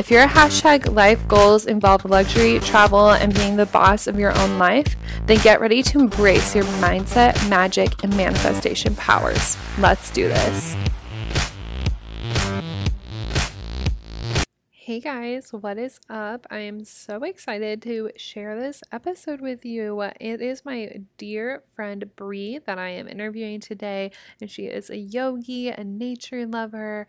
If your hashtag life goals involve luxury, travel, and being the boss of your own life, then get ready to embrace your mindset, magic, and manifestation powers. Let's do this. Hey guys, what is up? I am so excited to share this episode with you. It is my dear friend Bree that I am interviewing today, and she is a yogi, a nature lover,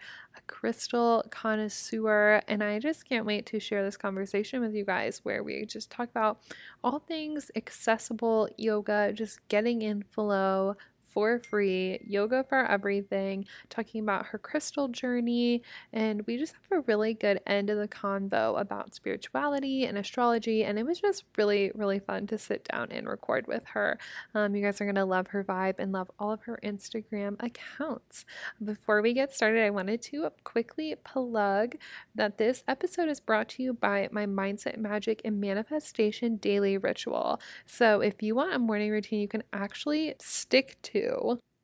crystal connoisseur, and I just can't wait to share this conversation with you guys where we just talk about all things accessible yoga, just getting in flow, for free, yoga for everything, talking about her crystal journey. And we just have a really good end of the convo about spirituality and astrology. And it was just really, really fun to sit down and record with her. Um, you guys are going to love her vibe and love all of her Instagram accounts. Before we get started, I wanted to quickly plug that this episode is brought to you by my Mindset Magic and Manifestation Daily Ritual. So if you want a morning routine you can actually stick to,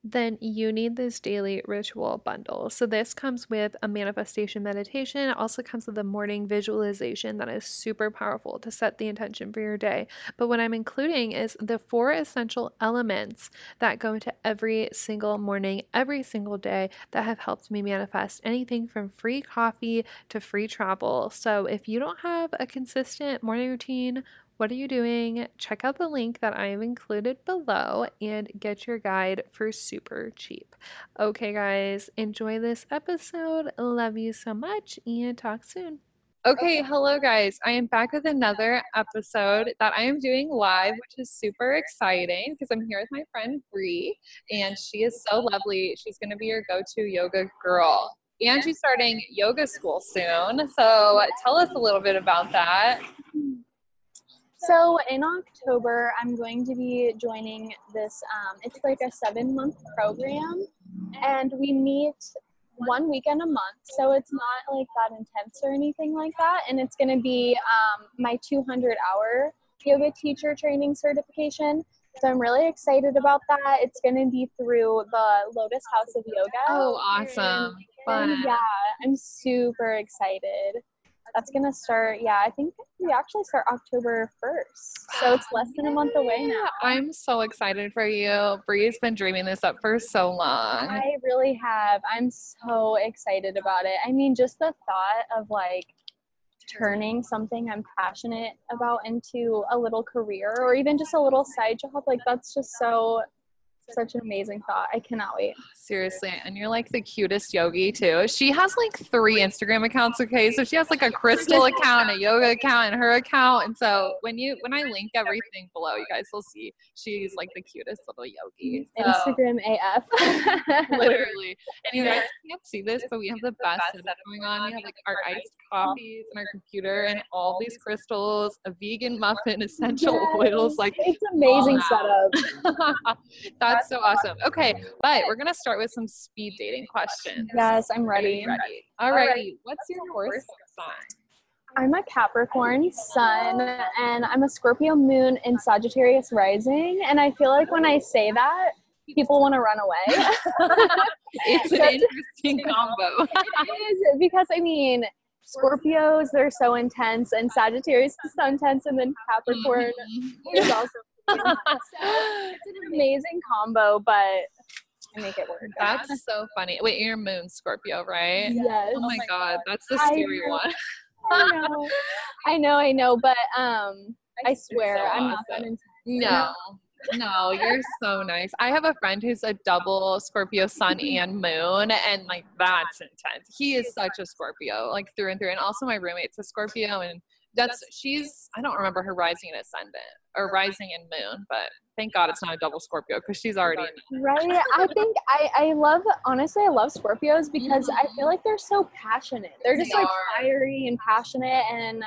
then you need this daily ritual bundle. So, this comes with a manifestation meditation. It also comes with a morning visualization that is super powerful to set the intention for your day. But what I'm including is the four essential elements that go into every single morning, every single day that have helped me manifest anything from free coffee to free travel. So, if you don't have a consistent morning routine, what are you doing? Check out the link that I have included below and get your guide for super cheap. Okay, guys, enjoy this episode. Love you so much and talk soon. Okay, hello guys. I am back with another episode that I am doing live, which is super exciting because I'm here with my friend Bree, and she is so lovely. She's going to be your go-to yoga girl. And she's starting yoga school soon. So tell us a little bit about that. So in October, I'm going to be joining this. Um, it's like a seven month program, and we meet one weekend a month. So it's not like that intense or anything like that. And it's going to be um, my 200 hour yoga teacher training certification. So I'm really excited about that. It's going to be through the Lotus House of Yoga. Oh, awesome. And yeah, I'm super excited that's gonna start yeah i think we actually start october 1st so it's less than a month away now. I'm so excited for you. Bree's been dreaming this up for so long. I really have. I'm so excited about it. I mean just the thought of like turning something i'm passionate about into a little career or even just a little side job like that's just so such an amazing thought. I cannot wait. Seriously. And you're like the cutest yogi too. She has like three Instagram accounts, okay? So she has like a crystal account, a yoga account, and her account. And so when you when I link everything below, you guys will see she's like the cutest little yogi. So, Instagram AF. literally. And you guys can't see this, but we have the best setup going on. We have like our iced coffees and our computer and all these crystals, a vegan muffin, essential oils. Like it's amazing setup. That's that's so awesome. Okay, but we're gonna start with some speed dating questions. Yes, I'm ready. ready. Alrighty. What's your horoscope sign? I'm a Capricorn sun and I'm a Scorpio moon in Sagittarius rising. And I feel like when I say that, people want to run away. it's an interesting combo. it is because I mean, Scorpios, they're so intense, and Sagittarius is so intense, and then Capricorn mm-hmm. is also so it's an amazing combo, but I make it work. That's so funny. Wait, your moon Scorpio, right? Yes. Oh my god, that's the scary I one. I know, I know, I know, but um, I, I swear so I'm awesome. not that intense. No. No, you're so nice. I have a friend who's a double Scorpio sun and moon, and like that's intense. He is such a Scorpio, like through and through. And also, my roommate's a Scorpio, and that's she's I don't remember her rising and ascendant or rising and moon, but thank God it's not a double Scorpio because she's already right. I think I I love honestly I love Scorpios because mm-hmm. I feel like they're so passionate. They're just they like are. fiery and passionate and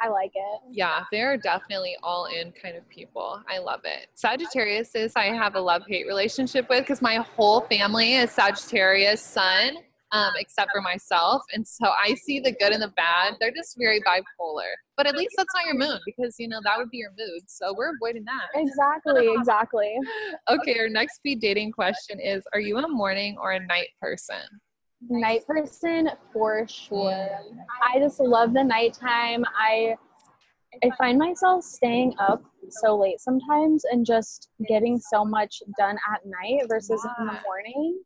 I like it. Yeah, they're definitely all in kind of people. I love it. Sagittarius is I have a love hate relationship with because my whole family is Sagittarius sun, um, except for myself. And so I see the good and the bad. They're just very bipolar. But at least that's not your moon because, you know, that would be your mood. So we're avoiding that. Exactly, exactly. okay, our next speed dating question is Are you a morning or a night person? Night person for sure. I just love the nighttime. I I find myself staying up so late sometimes and just getting so much done at night versus in the morning.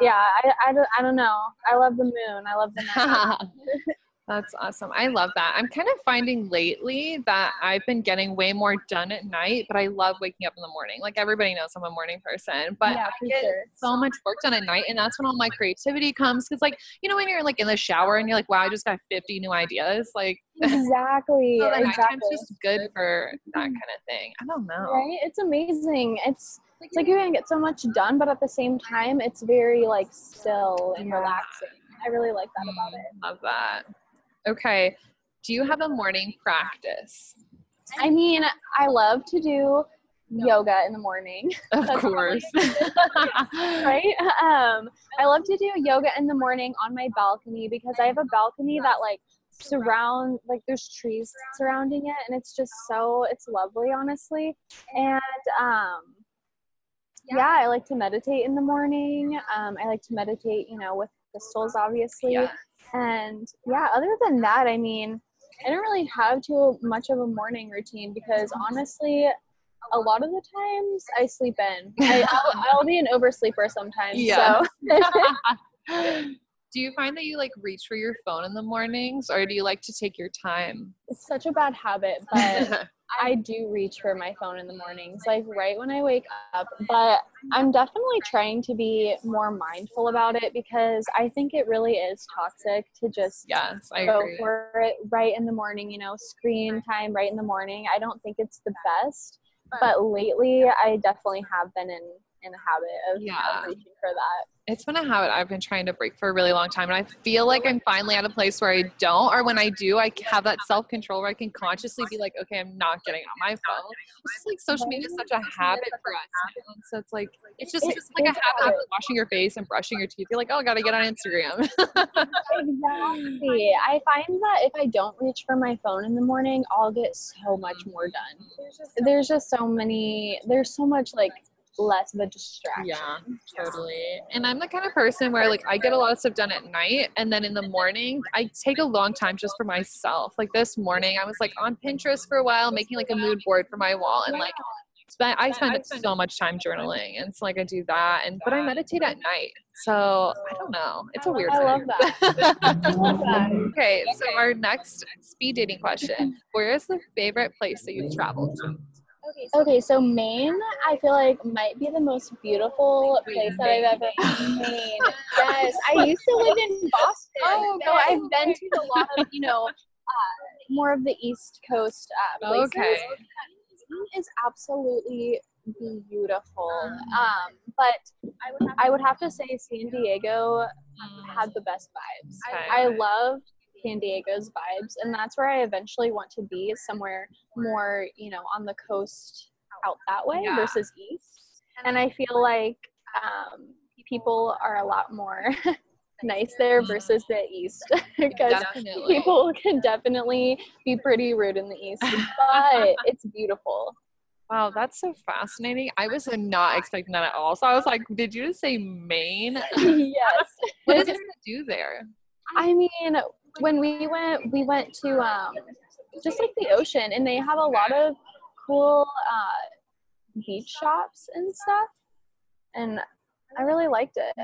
Yeah, I, I, don't, I don't know. I love the moon. I love the night. That's awesome. I love that. I'm kind of finding lately that I've been getting way more done at night, but I love waking up in the morning. Like everybody knows I'm a morning person, but Yeah, I get sure. so much work done at night, and that's when all my creativity comes. Because like you know when you're like in the shower and you're like, wow, I just got 50 new ideas. Like exactly. so exactly. just good for that kind of thing. I don't know. Right? It's amazing. It's it's like you're gonna get so much done, but at the same time, it's very like still and Yeah. relaxing. I really like that about Mm, it. Love that. Okay. Do you have a morning practice? I mean, I love to do yoga in the morning, Of course. right? Um, I love to do yoga in the morning on my balcony because I have a balcony that like surround like there's trees surrounding it and it's just so it's lovely honestly and um yeah i like to meditate in the morning um i like to meditate you know with crystals obviously. And yeah other than that i mean i don't really have too much of a morning routine because honestly a lot of the times i sleep in I, I'll, I'll be an oversleeper sometimes Yeah. so do you find that you like reach for your phone in the mornings or do you like to take your time? it's such a bad habit but I do reach for my phone in the mornings, like right when I wake up. But I'm definitely trying to be more mindful about it because I think it really is toxic to just yes, I go agree. for it right in the morning, you know, screen time right in the morning. I don't think it's the best. But lately, I definitely have been in in a habit of, Yeah. reaching for that. It's been a habit I've been trying to break for a really long time. And I feel like I'm finally at a place where I don't, or when I do, I have that self control where I can consciously be like, okay, I'm not getting on my phone. It's just like social media is such a habit for us. know? So it's like, it's just It it's like a habit of washing your face and brushing your teeth. You're like, oh, I got to get on Instagram. Exactly. I find that if I don't reach for my phone in the morning, I'll get so much mm-hmm. more done. There's just so many, there's so much like less of a distraction. Yeah, totally. And I'm the kind of person where like I get a lot of stuff done at night and then in the morning I take a long time just for myself. Like this morning I was like on Pinterest for a while making like a mood board for my wall and like spent I spend so much time journaling and so like I do that and but I meditate at night. So I don't know. It's a weird I love thing. that. I love that. okay, so our next speed dating question. Where is the favorite place that you've traveled to? Okay, so Maine, I feel like might be the most beautiful place that I've ever Maine. Yes, I used to live in Boston, Oh, so. I've been to a lot of you know uh, more of the East Coast uh, places. Okay. Maine is absolutely beautiful, um, but I would have to say San Diego had the best vibes. I loved San Diego's vibes, and that's where I eventually want to be, is somewhere more, you know, on the coast out that way Yeah. versus east. And I feel like um, people are a lot more nice there versus the east because Definitely. people can definitely be pretty rude in the east, but it's beautiful. Wow, that's so fascinating. I was not expecting that at all. So I was like, did you just say Maine? yes. what is there to do there? I mean, when we went, we went to um, just like the ocean, and they have a lot of cool uh, beach shops and stuff, and I really liked it.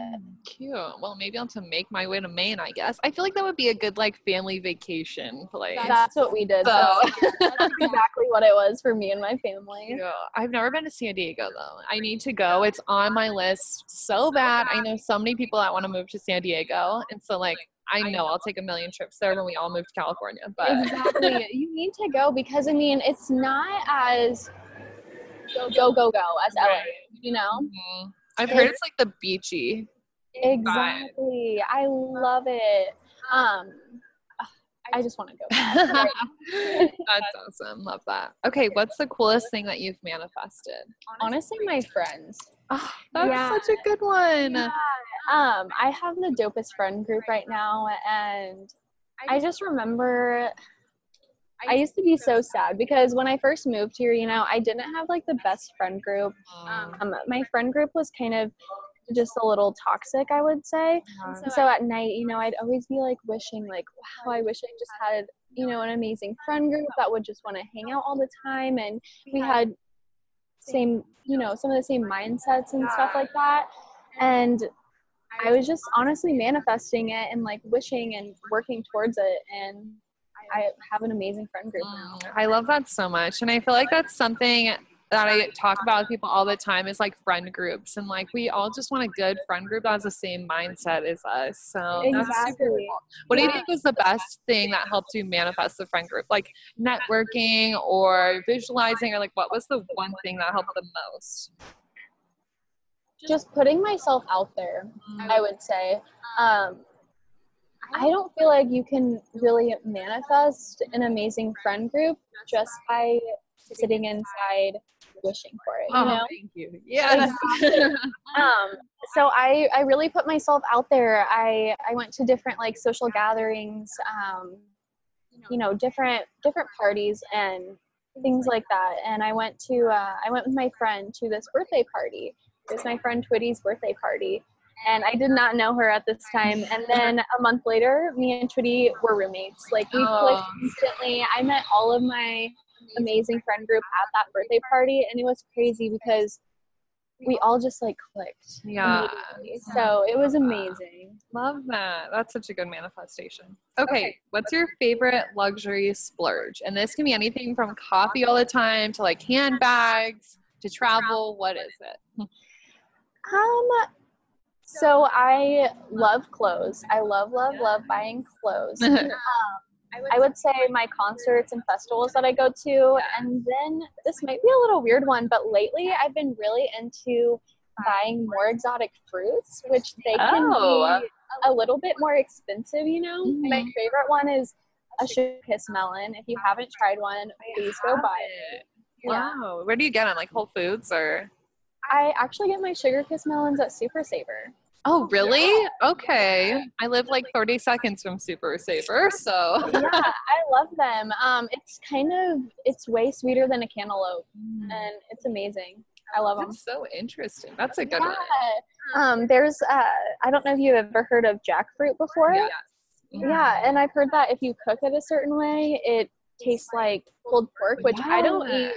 Cute. Well, maybe I'll have to make my way to Maine, I guess. I feel like that would be a good like family vacation place. That's what we did. So- So that's exactly what it was for me and my family. Yeah. I've never been to San Diego though. I need to go. It's on my list so bad. I know so many people that want to move to San Diego. And so like I know I'll take a million trips there when we all move to California. But Exactly. you need to go because I mean, it's not as go go go go as LA. You know. Mhm. I've heard it's like the beachy. Exactly. I love it. Um I just want to go. That's awesome. Love that. Okay, what's the coolest thing that you've manifested? Honestly, my friends. Oh, that's Yeah. such a good one. Yeah. Um, I have the dopest friend group right now, and I just remember I used to be so sad because when I first moved here, you know, I didn't have like the best friend group. Um, my friend group was kind of just a little toxic, I would say. Yeah. So at night, you know, I'd always be like wishing, like, wow, I wish I just had, you know, an amazing friend group that would just want to hang out all the time, and we had same, you know, some of the same mindsets and stuff like that. And I was just honestly manifesting it and like wishing and working towards it, and I have an amazing friend group now. Mm, I love that so much. And I feel like that's something that I talk about with people all the time is like friend groups. And like we all just want a good friend group that has the same mindset as us. So that's super Exactly. cool. What do you think was the best thing that helped you manifest the friend group? Like networking or visualizing or like what was the one thing that helped the most? Just putting myself out there, I would say. Um, I don't feel like you can really manifest an amazing friend group just by sitting inside wishing for it. You Oh, thank you. Yes. um so i i really put myself out there i i went to different like social gatherings um you know different different parties and things like that and i went to uh, i went with my friend to this birthday party it was my friend twitty's birthday party and i did not know her at this time and then a month later me and twitty were roommates like we clicked Oh. instantly i met all of my amazing friend group at that birthday party and it was crazy because we all just like clicked Yeah. immediately. so it was amazing Love that. That's such a good manifestation. Okay, what's your favorite luxury splurge? And this can be anything from coffee all the time to like handbags to travel. What is it? um so i love clothes i love love love buying clothes um, i would say my concerts and festivals that i go to and then this might be a little weird one but lately i've been really into buying more exotic fruits which they can Oh. be a little bit more expensive you know my Mhm. favorite one is a sugar kiss melon if you haven't tried one please go buy it yeah Wow. Where do you get them? Like Whole Foods or? I actually get my sugar kiss melons at super saver Oh, really? Okay. I live like 30 seconds from Super Saver, so. yeah i love them um it's kind of it's way sweeter than a cantaloupe and it's amazing i love them That's so interesting. That's a good yeah. one. um there's uh i don't know if you've ever heard of jackfruit before Yes. yeah and i've heard that if you cook it a certain way it tastes like pulled pork which i don't eat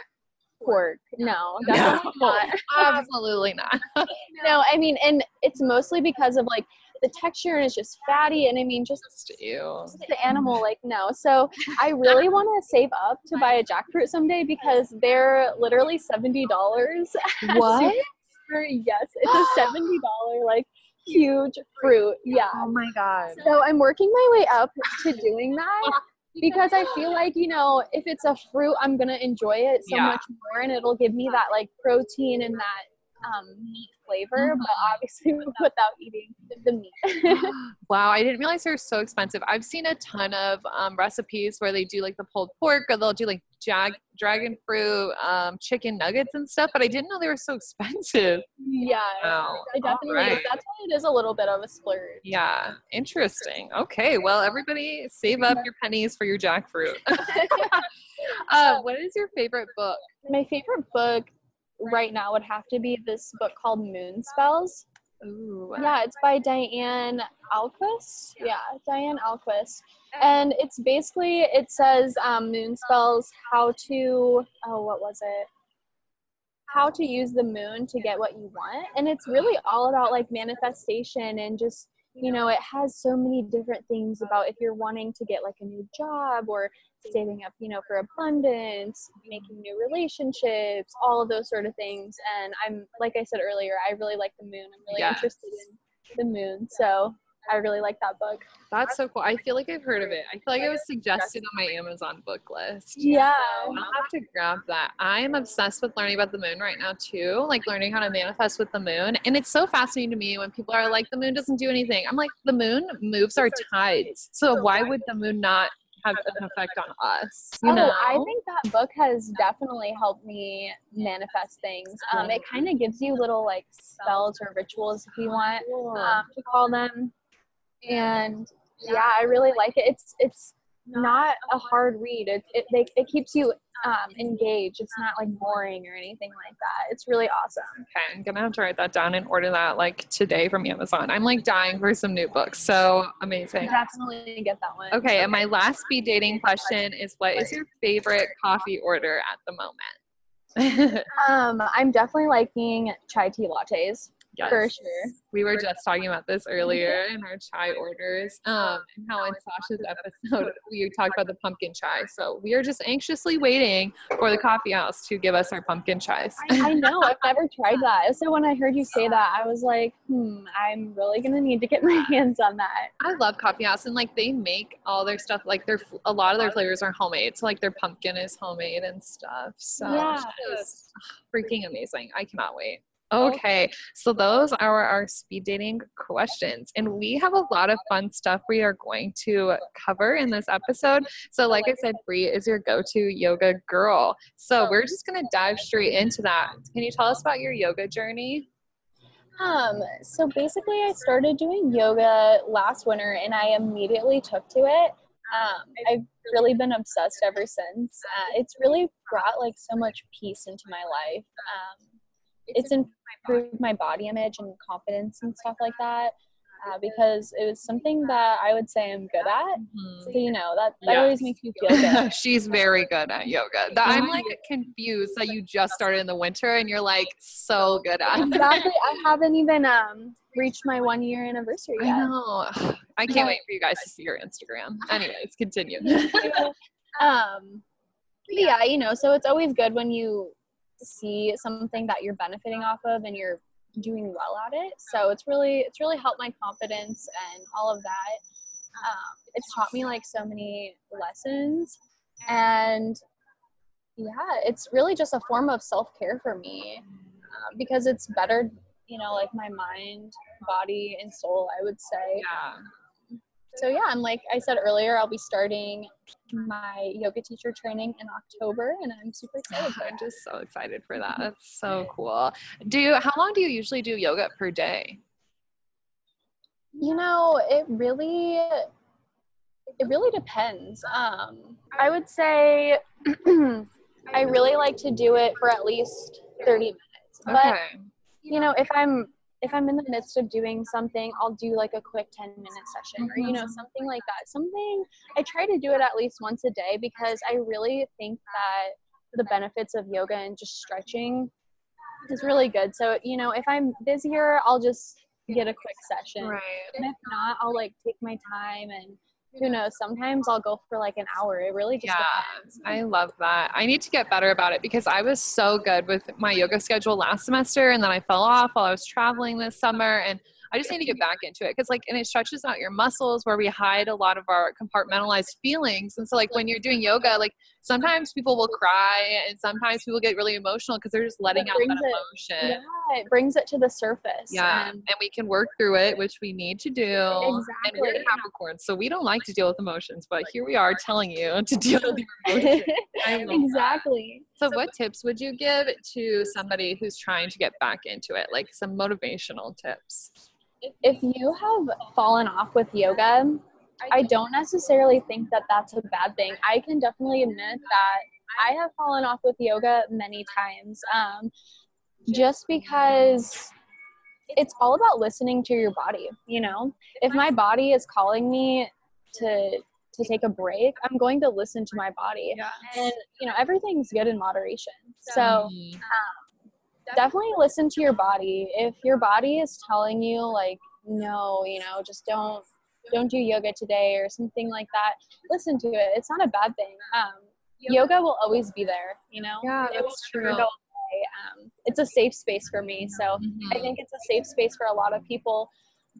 pork. No No, not. Absolutely not. no i mean and it's mostly because of like the texture and it's just fatty and i mean just Just you. the animal like no. So i really want to save up to buy a jackfruit someday because they're literally $70 What? yes it's a $70 like huge fruit. Yeah. Oh my god. so i'm working my way up to doing that because i feel like you know if it's a fruit i'm gonna enjoy it so Yeah. much more and it'll give me that like protein and that um, meat flavor but obviously without eating the meat wow, I didn't realize they were so expensive. I've seen a ton of um, recipes where they do like the pulled pork or they'll do like jag- dragon fruit, um, chicken nuggets and stuff, but I didn't know they were so expensive. Yeah, Wow. it definitely Alright. is. That's why it is a little bit of a splurge. Yeah, interesting. Okay, well, everybody save up your pennies for your jackfruit. uh, what is your favorite book? My favorite book right now would have to be this book called Moon Spells. Ooh. Yeah, it's by Diane Ahlquist. Yeah, Diane Ahlquist. And it's basically, it says um, moon spells, how to, oh, what was it? How to use the moon to get what you want. And it's really all about like manifestation and just, you know, it has so many different things about if you're wanting to get like a new job or saving up, you know, for abundance, making new relationships, all of those sort of things. And I'm, like I said earlier, I really like the moon. I'm really Yes. interested in the moon. So I really like that book. That's so cool. I feel like I've heard of it. I feel like it was suggested on my Amazon book list. Yeah. I'll have to grab that. I am obsessed with learning about the moon right now too, like learning how to manifest with the moon. And it's so fascinating to me when people are like, the moon doesn't do anything. I'm like, the moon moves our tides. So why would the moon not have an effect on us. You oh, know? I think that book has definitely helped me manifest things. Um, it kind of gives you little like spells or rituals, if you want um, to call them. And yeah, I really like it. It's it's not a hard read. It it they, it keeps you um, engaged. It's not like boring or anything like that. It's really awesome. Okay, I'm gonna have to write that down and order that like today from Amazon. I'm like dying for some new books. So amazing. Definitely get that one. Okay, and my last speed dating question is what is your favorite coffee order at the moment? Um, I'm definitely liking chai tea lattes yes. for sure. We were just talking about this earlier in our chai orders. Um, and how in Sasha's episode we talked about the pumpkin chai. So we are just anxiously waiting for the coffee house to give us our pumpkin chais. I know. I've never tried that. So when I heard you say that, I was like, hmm, I'm really gonna need to get my hands on that. I love Coffee House, and like they make all their stuff. Like their a lot of their flavors are homemade. So like their pumpkin is homemade and stuff. So Yeah. freaking amazing. I cannot wait. Okay, so those are our speed dating questions, and we have a lot of fun stuff we are going to cover in this episode. So, like I said, Bree is your go-to yoga girl. So we're just gonna dive straight into that. Can you tell us about your yoga journey? Um, so basically, I started doing yoga last winter, and I immediately took to it. Um, I've really been obsessed ever since. Uh, it's really brought like so much peace into my life. Um, it's improved my body image and confidence and stuff like that. Uh, because it was something that I would say I'm good at. So you know that that always makes you feel good. She's very good at yoga. That, I'm like confused that you just started in the winter and you're like so good at it. exactly. I haven't even um reached my one year anniversary I yet. know. I can't wait for you guys to see your Instagram. Anyways, continue. um yeah you know so it's always good when you see something that you're benefiting off of and you're doing well at it. So it's really it's really helped my confidence and all of that. Um, it's taught me like so many lessons. And yeah it's really just a form of self-care for me um, because it's better you know like my mind body and soul i would say. Yeah. So yeah, I'm like I said earlier, I'll be starting my yoga teacher training in October, and I'm super excited. for I'm just so excited for that. That's so cool. Do you how long do you usually do yoga per day? You know, it really, it really depends. Um, I would say I really like to do it for at least 30 minutes, but Okay. you know, if I'm if I'm in the midst of doing something, I'll do like a quick 10 minute session or, you mm-hmm. know, something like that. Something I try to do it at least once a day because I really think that the benefits of yoga and just stretching is really good. So, you know, if I'm busier, I'll just get a quick session. Right. And if not, I'll like take my time and who knows, sometimes I'll go for like an hour. It really just Yeah, depends. I love that. I need to get better about it because I was so good with my yoga schedule last semester and then I fell off while I was traveling this summer and I just need to get back into it because like and it stretches out your muscles where we hide a lot of our compartmentalized feelings and so like when you're doing yoga like sometimes people will cry and sometimes people get really emotional because they're just letting out that brings it- emotion. Yeah, it brings it to the surface. Yeah, And and we can work through it, which we need to do. And we're Exactly. Capricorns, so we don't like to deal with emotions, but here we are telling you to deal with your emotions. Love that. exactly. So, what tips would you give to somebody who's trying to get back into it? Like some motivational tips. If you have fallen off with yoga, I don't necessarily think that that's a bad thing. I can definitely admit that I have fallen off with yoga many times. Um, just because it's all about listening to your body, you know? If my body is calling me to to take a break, I'm going to listen to my body. Yeah. And you know, everything's good in moderation. So Mm, definitely listen to your body. If your body is telling you like, no, you know, just don't don't do yoga today or something like that, listen to it. It's not a bad thing. Um, yoga will always be there, you know. Yeah, It that's true. Um, it's a safe space for me, so I mhm. think it's a safe space for a lot of people.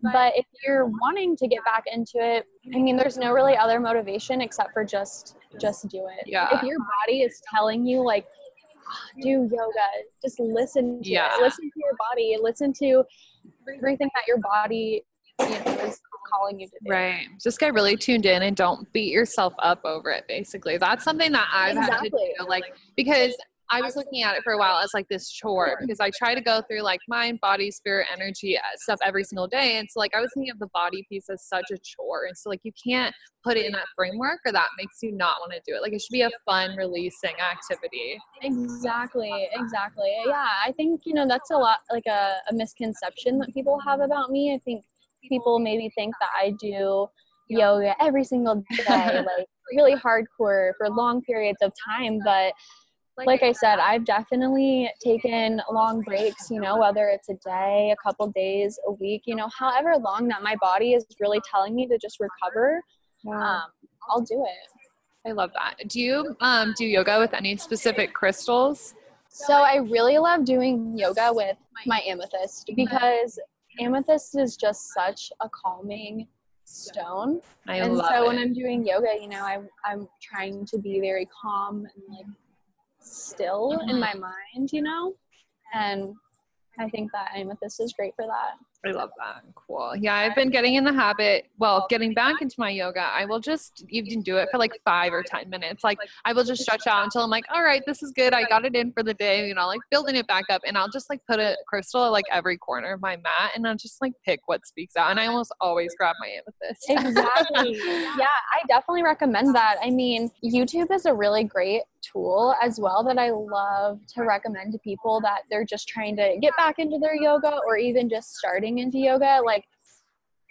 But if you're wanting to get back into it, I mean, there's no really other motivation except for just just do it. Yeah. If your body is telling you like, "Ah, do yoga, just listen to Yeah. it. Listen to your body. Listen to everything that your body you know, is calling you to do. Right. Just get really tuned in and don't beat yourself up over it, basically. That's something that I've had to do. Like, because I was looking at it for a while as like this chore because I try to go through like mind, body, spirit, energy uh, stuff every single day. And so, like, I was thinking of the body piece as such a chore. And so, like, you can't put it in that framework or that makes you not want to do it. Like, it should be a fun, releasing activity. Exactly, exactly. Yeah, I think, you know, that's a lot like a, a misconception that people have about me. I think people maybe think that I do yoga every single day, like really hardcore for long periods of time. But like I said, I've definitely taken long breaks, you know, whether it's a day, a couple days, a week, you know, however long that my body is really telling me to just recover, um, I'll do it. I love that. Do you um, do yoga with any specific crystals? So I really love doing yoga with my amethyst because amethyst is just such a calming stone. I and love so it. when I'm doing yoga, you know, I, I'm trying to be very calm and like still in mm-hmm. my mind, you know? And I think that amethyst is great for that. I love that. Cool. Yeah, I've been getting in the habit, well, getting back into my yoga. I will just even do it for like five or 10 minutes. Like, I will just stretch out until I'm like, all right, this is good. I got it in for the day, you know, like building it back up. And I'll just like put a crystal at like every corner of my mat and I'll just like pick what speaks out. And I almost always grab my amethyst. Exactly. yeah, I definitely recommend that. I mean, YouTube is a really great tool as well that I love to recommend to people that they're just trying to get back into their yoga or even just starting into yoga. Like,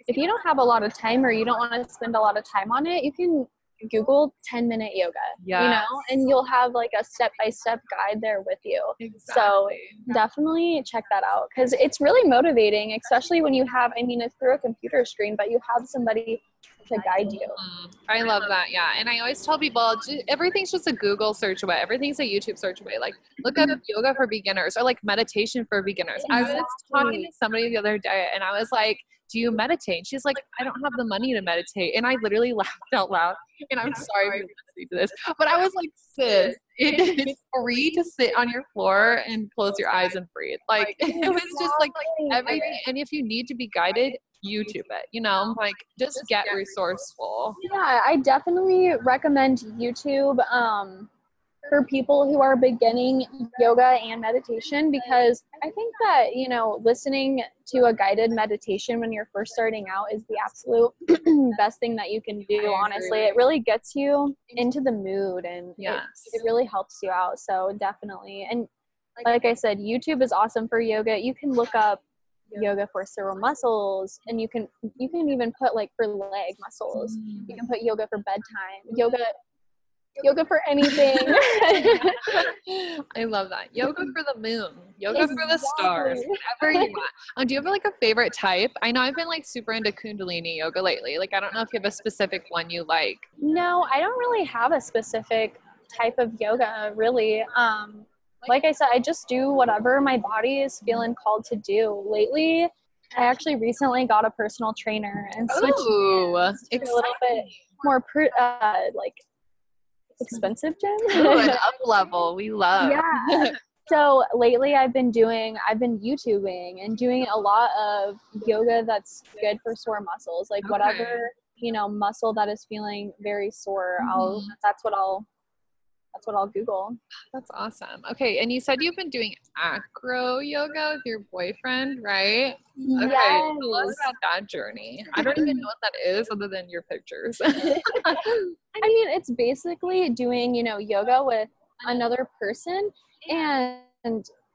if you don't have a lot of time or you don't want to spend a lot of time on it, you can Google 10 minute yoga, you know, and you'll have like a step by step guide there with you. Exactly. Definitely check that out because it's really motivating, especially when you have, I mean, it's through a computer screen, but you have somebody to guide you. Mm, I love that. Yeah. And I always tell people everything's just a Google search away. Everything's a YouTube search away. Like look up yoga for beginners or like meditation for beginners. I was talking to somebody the other day and I was like, do you meditate? She's like, I don't have the money to meditate. And I literally laughed out loud. And I'm sorry if you're listening to this, but I was like, sis, it is free to sit on your floor and close your eyes and breathe. Like it was just like everything. And if you need to be guided, YouTube it, you know, like just get resourceful. Yeah, I definitely recommend YouTube um, for people who are beginning yoga and meditation because I think that, you know, listening to a guided meditation when you're first starting out is the absolute best thing that you can do, honestly. It really gets you into the mood and it- it really helps you out. So definitely. And like I said, YouTube is awesome for yoga. You can look up yoga for sore muscles and you can you can even put like for leg muscles you can put yoga for bedtime yoga yoga for anything I love that. Yoga for the moon, yoga for the stars, whatever you want. Um, do you have like a favorite type? I know I've been like super into Kundalini yoga lately. Like, I don't know if you have a specific one you like. no i don't really have a specific type of yoga really um like i said i just do whatever my body is feeling called to do lately i actually recently got a personal trainer and switched Ooh, a little bit more pr- uh, like expensive gym Ooh, an up level. We love. yeah so lately i've been doing i've been youtubing and doing a lot of yoga that's good for sore muscles like Okay. whatever you know muscle that is feeling very sore i'll Mhm. that's what i'll that's what i'll google That's awesome. Okay, and you said you've been doing acro yoga with your boyfriend, right? Okay, tell us Yes. about that journey. I don't even know what that is other than your pictures. i mean it's basically doing you know yoga with another person and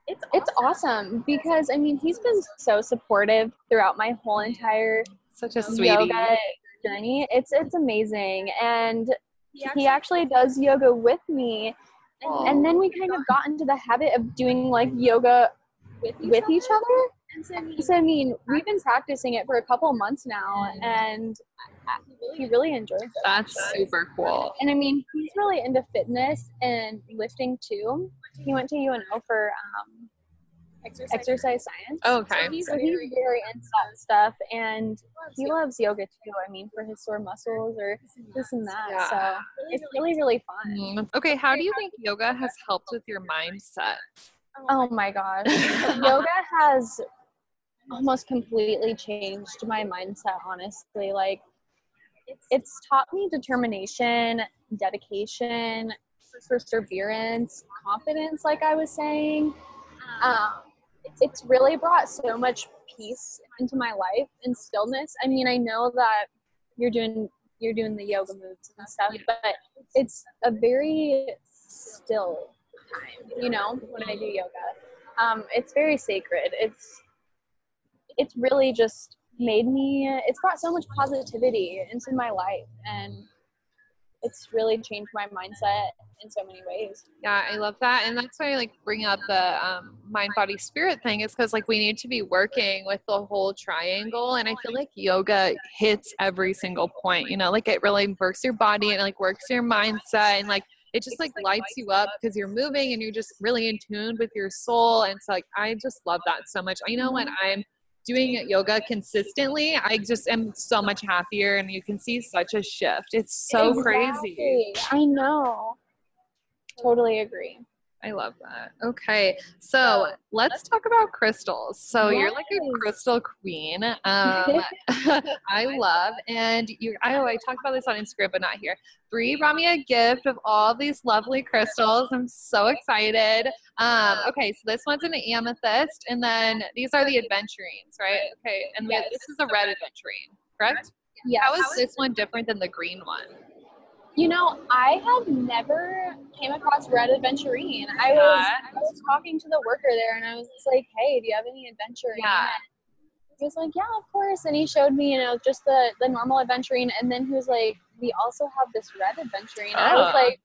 it's it's awesome because i mean he's been so supportive throughout my whole entire Such a sweetie. yoga journey. It's it's amazing, and he actually does yoga with me, and then we kind of got into the habit of doing like yoga with each other. So I mean, we've been practicing it for a couple months now, and he really enjoys it. That's super cool. And I mean, he's really into fitness and lifting too. He went to UNO for um, exercise science. Okay. So he's very into that stuff, and he loves yoga too. I mean, for his sore muscles or this and that. Yeah. So it's really, really fun. Mm. Okay, how do you think yoga has helped with your mindset? Oh my gosh, yoga has almost completely changed my mindset, honestly. Like, it's taught me determination, dedication, perseverance, confidence, like I was saying. Um, it's really brought so much peace into my life and stillness. I mean, I know that you're doing you're doing the yoga moves and stuff, but it's a very still time, you know, when I do yoga. Um, it's very sacred. It's it's really just made me it's brought so much positivity into my life and it's really changed my mindset in so many ways. Yeah, I love that. And that's why I like bring up the um, mind, body, spirit thing is because like we need to be working with the whole triangle. And I feel like yoga hits every single point, you know, like it really works your body and like works your mindset and like it just like lights you up because you're moving and you're just really in tune with your soul. And so like I just love that so much. I know when I'm doing yoga consistently, I just am so much happier and you can see such a shift. It's so exactly. crazy. I know. Totally agree. I love that. Okay, so let's talk about crystals. So yes. you're like a crystal queen. Um, I love, and you. I, oh, I talk about this on Instagram, but not here. Bree brought me a gift of all these lovely crystals. I'm so excited. Um, okay, so this one's an amethyst, and then these are the aventurines, right? Okay, and yes. this is a red aventurine, correct? Yeah. How is this one different than the green one? You know, I have never came across Red Aventurine. I was I was talking to the worker there, and I was like, "Hey, do you have any Aventurine?" Yeah. He was like, "Yeah, of course." And he showed me, you know, just the the normal Aventurine, and then he was like, "We also have this Red Aventurine." Oh. I was ah. like,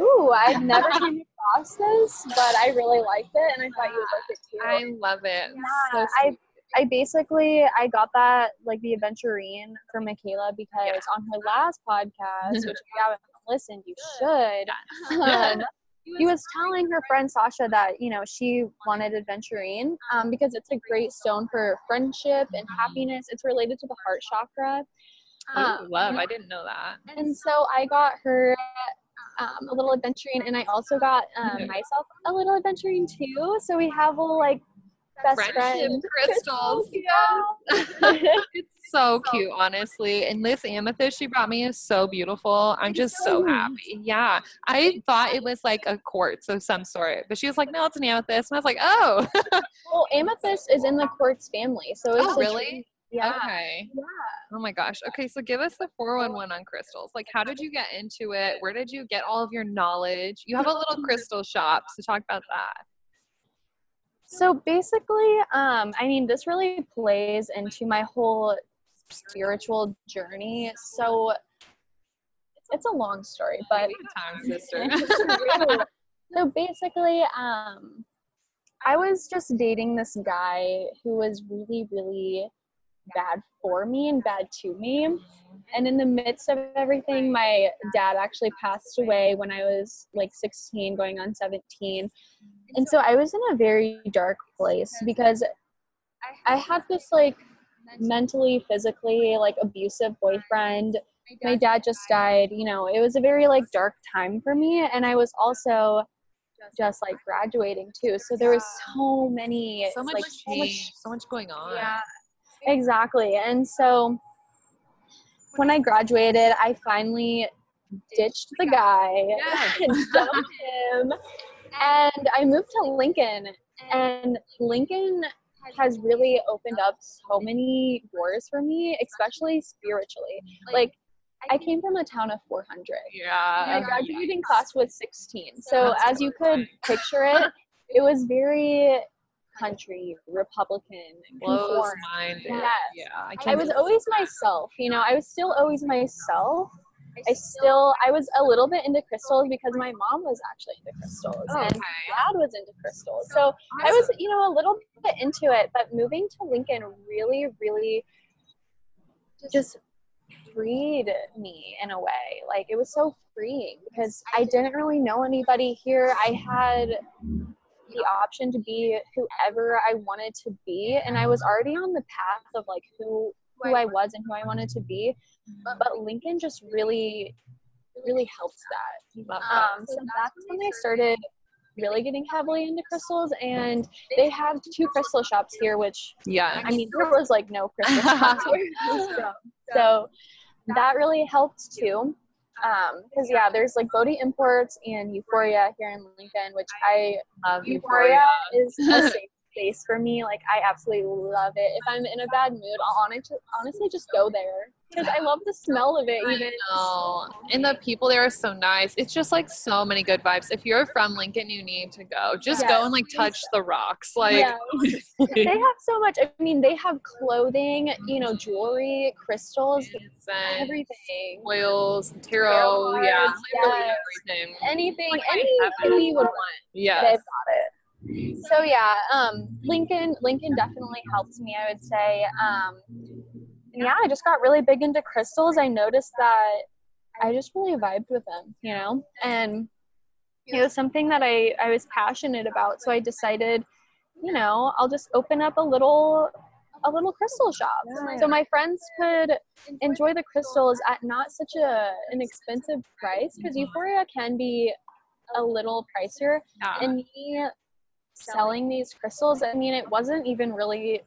"Ooh, I've never came across this, but I really liked it, and I thought you would like it too." I love it. Yeah, so I I basically I got that like the aventurine from Michaela because yeah. on her last podcast, which if you haven't listened, you should. Um, he was telling her friend Sasha that you know she wanted aventurine um, because it's a great stone for friendship and happiness. It's related to the heart chakra. Um, love! I didn't know that. And so I got her um, a little aventurine, and I also got um, myself a little aventurine too. So we have a little like best friendship friend. crystals. Yeah. it's so cute, honestly. And this amethyst she brought me is so beautiful. I'm just so happy. Yeah. I thought it was like a quartz of some sort, but she was like, no, it's an amethyst. And I was like, oh. well, amethyst is in the quartz family. So it's oh, really? Yeah. Okay. Yeah. Oh my gosh. Okay, so give us the 411 on crystals. Like how did you get into it? Where did you get all of your knowledge? You have a little crystal shop, so talk about that. So basically, um, I mean, this really plays into my whole spiritual journey. So it's a long story, but time, sister. so basically, um, I was just dating this guy who was really, really bad for me and bad to me. And in the midst of everything, my dad actually passed away when I was like 16, going on 17 and so I was in a very dark place because I had this like mentally, physically like abusive boyfriend. My dad just died, you know, it was a very like dark time for me. And I was also just like graduating too. So there was so many so much like change, so much, so much going on. Yeah. Exactly. And so when I graduated, I finally ditched the guy and dumped him and I moved to Lincoln, and Lincoln has really opened up so many doors for me, especially spiritually. Like, I came from a town of 400. Yeah. My graduating class was 16. So, as you could picture it, it was very country, Republican, close minded. Yes. Yeah. I, I was always myself, you know, I was still always myself, I still I was a little bit into crystals because my mom was actually into crystals oh, and dad was into crystals. So I was, you know, a little bit into it, but moving to Lincoln really, really just freed me in a way. Like it was so freeing because I didn't really know anybody here. I had the option to be whoever I wanted to be and I was already on the path of like who who I was and who I wanted to be. But, but Lincoln just really, really helped that. Um, so that's when I started really getting heavily into crystals, and they have two crystal shops here, which Yeah. I mean, there was like no crystal shops where I was from. So that really helped too. Because, yeah, there's like Bodhi Imports and Euphoria here in Lincoln, which I, Love Euphoria is a safe space for me. Like, I absolutely love it. If I'm in a bad mood, I'll honestly, honestly just go there because I love the smell of it, even. And the people there are so nice. It's just like so many good vibes. If you're from Lincoln, you need to go. Just go and like touch the rocks. Like Yeah. they have so much. I mean, they have clothing, you know, jewelry, crystals, incense, everything. oils, Tarot tarot, yeah, cards, yes. everything. anything, Like, anything you would want, Yes. they've got it. So yeah, um, Lincoln, Lincoln definitely helped me. I would say, um, yeah, I just got really big into crystals. I noticed that I just really vibed with them, you know, and it was something that I I was passionate about. So I decided, you know, I'll just open up a little a little crystal shop so my friends could enjoy the crystals at not such a an expensive price because euphoria can be a little pricier Yeah. and me selling these crystals. I mean it wasn't even really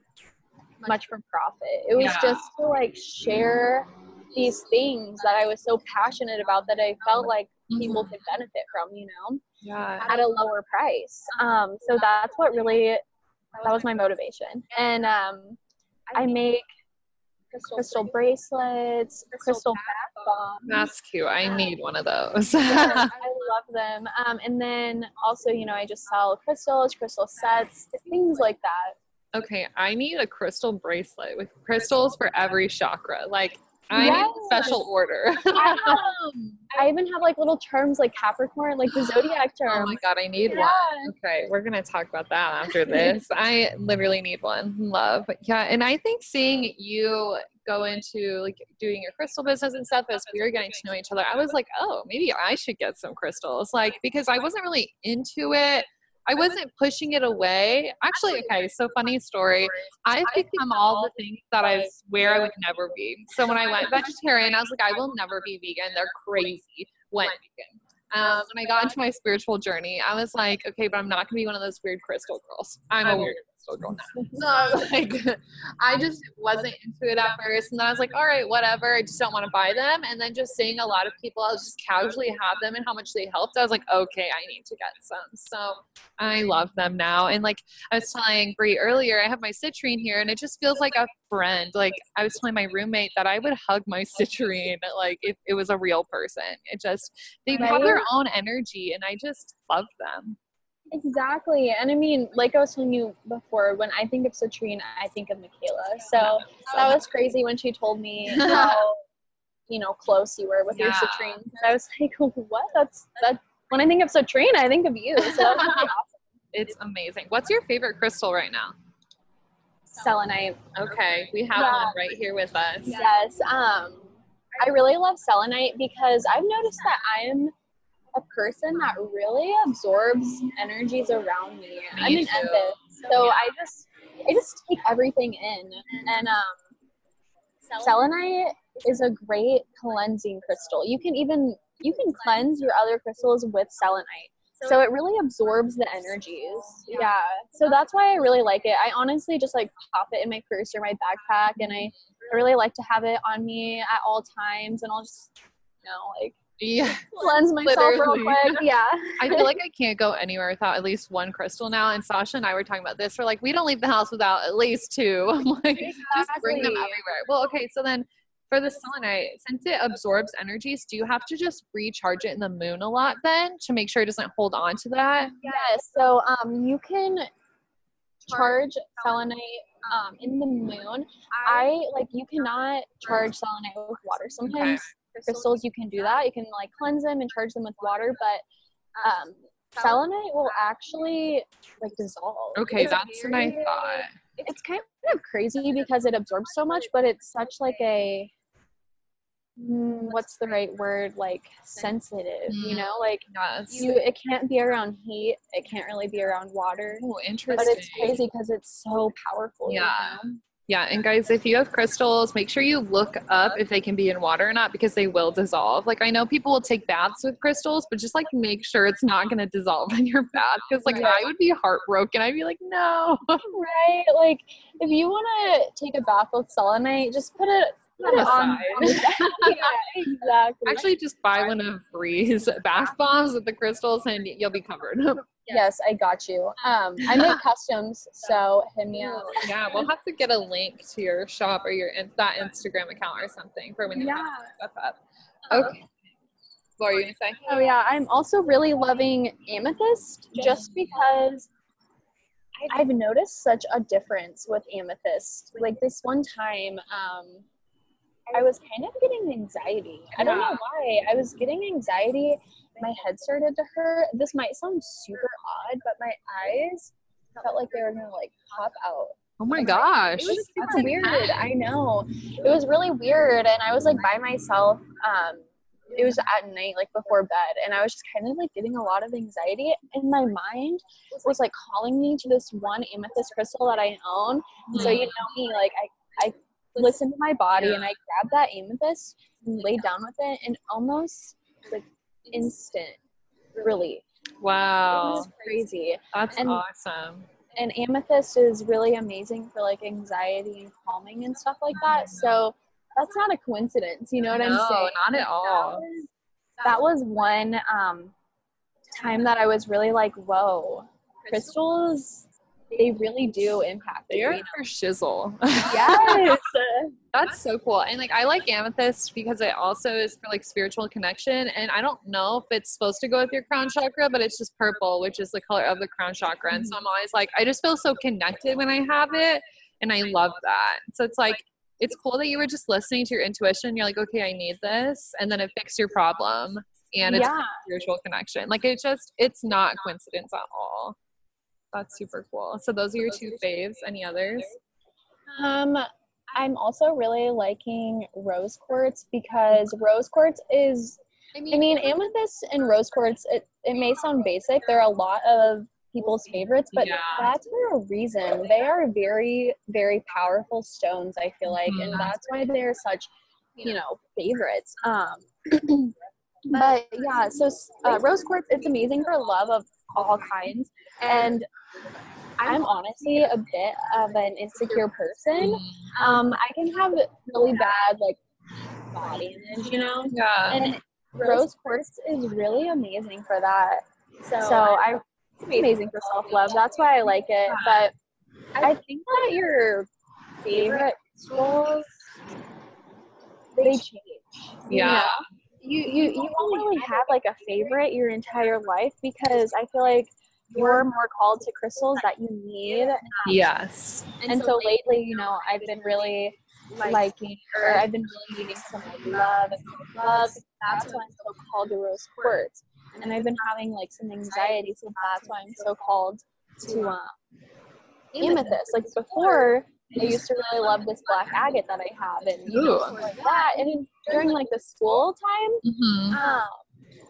much for profit. It was Yeah. just to like share these things that i was so passionate about that i felt like people could benefit from you know yeah. at a lower price. Um so that's what really that was my motivation. And um i make crystal bracelets crystal bath bombs That's cute. I need one of those. Yes, I love them. Um, and then also, you know, I just sell crystals, crystal sets, things like that. okay, I need a crystal bracelet with crystals for every chakra. Like I need a special order. I, um, I even have like little terms like Capricorn, like the zodiac term. Oh my god, I need Yeah. one. Okay, we're gonna talk about that after this. I literally need one. Love. Yeah, and I think seeing you go into like doing your crystal business and stuff as we were getting to know each other, I was like, oh, maybe I should get some crystals. Like because I wasn't really into it. I wasn't pushing it away. Actually, okay, so funny story. I've become all the things that I swear I would never be. So when I went vegetarian, I was like, I will never be vegan. They're crazy. Went vegan. Um, when I got into my spiritual journey, I was like, okay, but I'm not gonna be one of those weird crystal girls. I'm a weird crystal girl now. So like, I just wasn't into it at first, and then I was like, all right, whatever. I just don't want to buy them. And then just seeing a lot of people, I was just casually have them and how much they helped. I was like, okay, I need to get some. So I love them now. And like I was telling Brie earlier, I have my citrine here, and it just feels like a friend. Like I was telling my roommate that I would hug my citrine, like if it was a real person. It just they have their own energy, and I just love them. Exactly. And I mean, like I was telling you before, when I think of citrine, I think of Michaela. So that was crazy when she told me how, you know, close you were with your Yeah. citrine. And I was like, what? That's that. When I think of citrine, I think of you. So that was really awesome. It's amazing. What's your favorite crystal right now? Selenite. Okay, we have Yeah. one right here with us. Yes. Um, I really love selenite because I've noticed that I'm a person that really absorbs energies around me. I'm an empath, so I just I just take everything in. And um, selenite is a great cleansing crystal. You can even you can cleanse your other crystals with selenite. So it really absorbs the energies. Yeah. So that's why I really like it. I honestly just like pop it in my purse or my backpack and I, I really like to have it on me at all times and I'll just you know like Yeah. cleanse myself real quick. Yeah. I feel like I can't go anywhere without at least one crystal now. And Sasha and I were talking about this. We're like, we don't leave the house without at least two. I'm like, just bring them everywhere. Well, okay, so then for the selenite, since it absorbs energies, do you have to just recharge it in the moon a lot then to make sure it doesn't hold on to that? Yes. So um you can charge selenite um in the moon. I like you cannot charge selenite with water. Sometimes crystals you can do that. You can like cleanse them and charge them with water, but um selenite will actually like dissolve. Okay, It's that's what I thought. It's kind of crazy because it absorbs so much, but it's such like a mm, what's the right word? Like sensitive, you Mm. know? Like Yes. you it can't be around heat. It can't really be around water. Oh, interesting But it's crazy because it's so powerful. you Yeah. know? Yeah, and guys, if you have crystals, make sure you look up if they can be in water or not because they will dissolve. Like I know people will take baths with crystals, but just like make sure it's not going to dissolve in your bath because like I would be heartbroken. I'd be like, no. right? Like if you want to take a bath with selenite, just put it put it on. yeah, exactly. Actually, just buy one of Bree's bath bombs with the crystals, and you'll be covered. Yes, I got you. Um, I make customs, so hit me up. Yeah, we'll have to get a link to your shop or your that Instagram account or something for when you Yeah. have stuff up. Okay. What are you gonna say? Oh yeah, I'm also really loving amethyst just because I've noticed such a difference with amethyst. Like this one time, um, I was kind of getting anxiety. I don't know why. I was getting anxiety. My head started to hurt. This might sound super odd, but my eyes felt like they were gonna like pop out. Oh my gosh. It was That's super weird. intense. I know. It was really weird. And I was like by myself. Um, it was at night, like before bed. And I was just kind of like getting a lot of anxiety. And my mind was like calling me to this one amethyst crystal that I own. So you know me, like I, I listened to my body and I grabbed that amethyst and laid down with it and almost like instant relief. Wow. crazy. That's And- awesome. and amethyst is really amazing for like anxiety and calming and stuff like that. So that's not a coincidence, you know what I'm saying? No, saying? not at all. That was, that was one um, time that I was really like, whoa, crystals, they really do impact They you. are you know? for shizzle. Yes. That's so cool. And like I like amethyst because it also is for like spiritual connection. And I don't know if it's supposed to go with your crown chakra, but it's just purple, which is the color of the crown chakra. And so mm-hmm. I'm always like, I just feel so connected when I have it. And I love that. So it's like it's cool that you were just listening to your intuition. You're like, okay, I need this, and then it fixed your problem. And it's yeah. spiritual connection. Like it just it's not coincidence at all. That's super cool. So those are your two faves. Any others? Um, I'm also really liking rose quartz because rose quartz is I mean, amethyst and rose quartz, it, it may sound basic. They're a lot of people's favorites, but Yeah. that's for a reason. They are very, very powerful stones, I feel like, Mhm. and that's why they're such, you know, favorites. Um, but yeah, so uh, rose quartz, it's amazing for love of all kinds. And I'm honestly a bit of an insecure person. Um, I can have really bad, like, body image, you know? Yeah. and rose quartz is really amazing for that. So, so I it's amazing for self love. That's why I like it. But I think that your favorite crystals they change. you Yeah. know? You you you won't really have like a favorite your entire life because I feel like you're more called to crystals that you need. Yes. And so lately, you know, I've been really liking, or I've been really needing some like love and self-love. That's why I'm so called to rose quartz. And I've been having like some anxiety, so that's why I'm so called to um, amethyst. Like before, I used to really love this black agate that I have, and you know, like that. And during like the school time, Mm-hmm. um,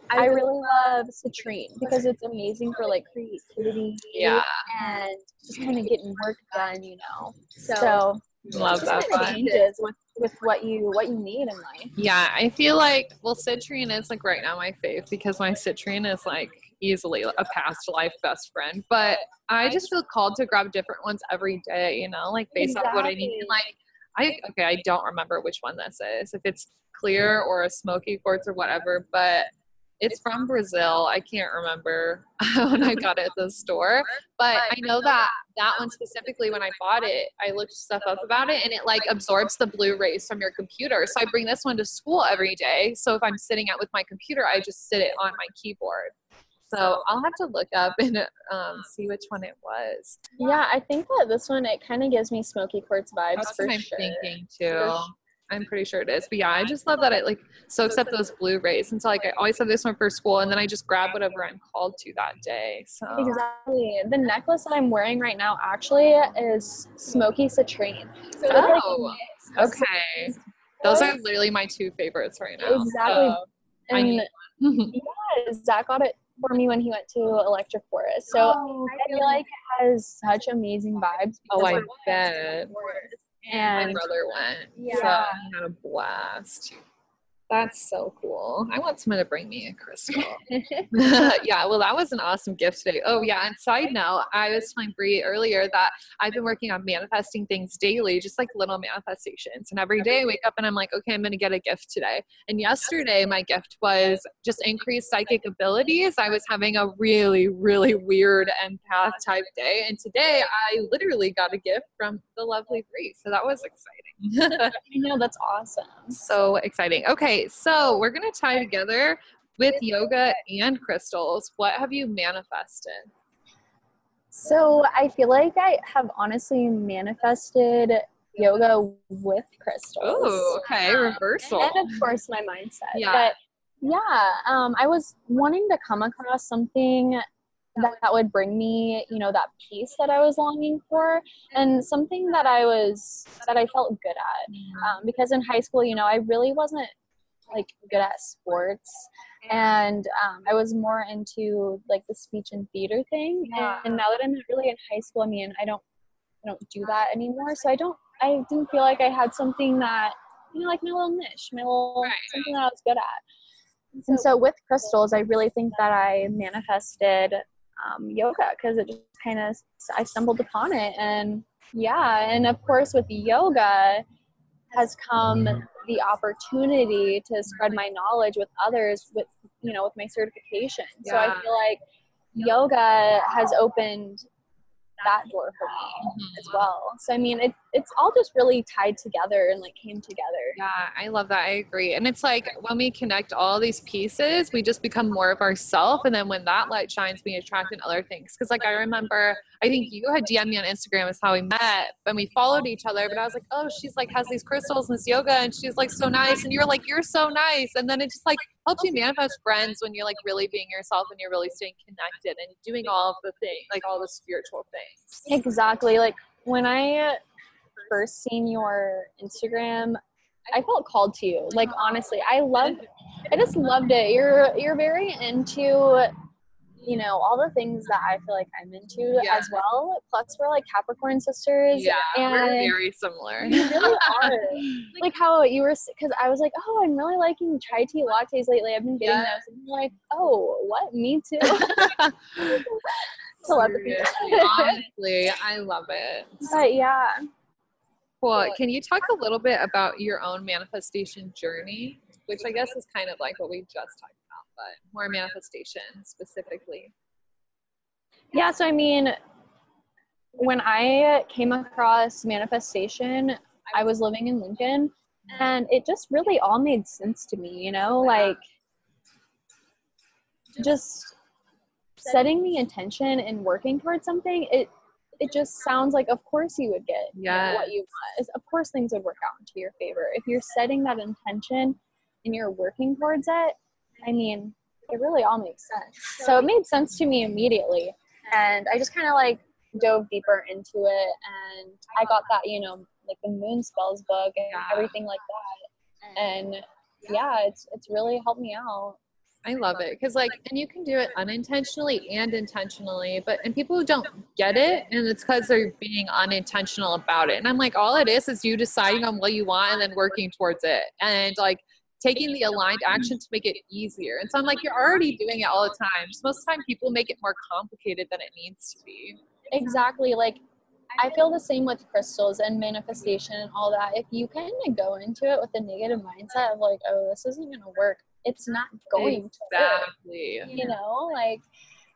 I really love citrine because it's amazing for like creativity Yeah. and just kind of getting work done, you know. So, So Love just that kinda changes with with what you what you need in life. Yeah, I feel like well, citrine is like right now my fave because my citrine is like easily a past life best friend. But I just feel called to grab different ones every day, you know, like based off what I need. And like I okay, I don't remember which one this is, if it's clear or a smoky quartz or whatever, but it's from Brazil. I can't remember when I got it at the store, but I know that that one specifically when I bought it, I looked stuff up about it and it like absorbs the blue rays from your computer. So I bring this one to school every day. So if I'm sitting at with my computer, I just sit it on my keyboard. So I'll have to look up and um, see which one it was. Yeah, I think that this one it kind of gives me smoky quartz vibes That's for what I'm sure. thinking too. sure. I'm pretty sure it is. But yeah, I just love that it like soaks up those blue rays. And so like I always have this one for school and then I just grab whatever I'm called to that day. So Exactly. The necklace that I'm wearing right now actually is smoky citrine. So it's like Oh, okay. Those are literally my two favorites right now. Exactly. So And yeah, Zach got it for me when he went to Electric Forest. So Oh, I feel like it has such amazing vibes. Oh, I bet. And my brother went. So Yeah. I had a blast. That's so cool. I want someone to bring me a crystal. yeah, well, that was an awesome gift today. Oh, yeah. And side note, I was telling Brie earlier that I've been working on manifesting things daily, just like little manifestations. And every day I wake up and I'm like, okay, I'm going to get a gift today. And yesterday, my gift was just increased psychic abilities. I was having a really, really weird empath type day. And today, I literally got a gift from the lovely Brie. So that was exciting. I know that's awesome. so exciting. Okay, so we're going to tie together with yoga and crystals. What have you manifested? So I feel like I have honestly manifested yoga with crystals. Oh, okay, reversal. And of course my mindset. Yeah. But yeah, um, I was wanting to come across something that, that would bring me, you know, that peace that I was longing for and something that I was that I felt good at. Um, because in high school, you know, I really wasn't like good at sports and um, I was more into like the speech and theater thing. Yeah. And now that I'm really in high school, I mean, I don't, I don't do that anymore. So I don't, I didn't feel like I had something that, you know, like my little niche, my little Right, something that I was good at. And so with crystals, I really think that I manifested um, yoga because it just kind of I stumbled upon it, and yeah, and of course with yoga has come the opportunity to spread my knowledge with others with you know with my certification. So I feel like yoga has opened that door for me as well. So I mean, it, it's all just really tied together and like came together. Yeah, I love that. I agree. And it's like when we connect all these pieces, we just become more of ourselves. And then when that light shines, we attract in other things. Because, like, I remember, I think you had DM'd me on Instagram, is how we met, and we followed each other. But I was like, oh, she's like, has these crystals and this yoga, and she's like, so nice. And you're like, you're so nice. And then it just like helps you manifest friends when you're like really being yourself and you're really staying connected and doing all of the things, like all the spiritual things. Exactly. Like when I first seen your Instagram, I felt called to you. Like honestly, I love I just loved it. You're you're very into you know all the things that I feel like I'm into Yeah. as well. Plus we're like Capricorn sisters Yeah, we're very similar. you really are. like how you were because I was like, "Oh, I'm really liking chai tea lattes lately. I've been getting Yeah. those." And you're like, "Oh, what? Me too." Telepathy. Honestly, I love it. but yeah. Cool. Can you talk a little bit about your own manifestation journey, which I guess is kind of like what we just talked about, but more manifestation specifically? Yeah, so I mean, when I came across manifestation, I was living in Lincoln and it just really all made sense to me, you know, like just setting the intention and working towards something, it it just sounds like of course you would get know, what you want. Is- Of course things would work out into your favor. If you're setting that intention and you're working towards it, I mean, it really all makes sense. So it made sense to me immediately and I just kind of like dove deeper into it, and I got that you know like the moon spells book and Yeah. everything like that, and yeah, it's it's really helped me out. I love it because, like, and you can do it unintentionally and intentionally, but and people who don't get it, and it's because they're being unintentional about it. And I'm like, all it is is you deciding on what you want and then working towards it, and like taking the aligned action to make it easier. And so I'm like, you're already doing it all the time. Just most of the time, people make it more complicated than it needs to be. Exactly, like I feel the same with crystals and manifestation and all that. If you kind of go into it with a negative mindset of like, oh, this isn't gonna work, it's not going to work. Exactly. You know, like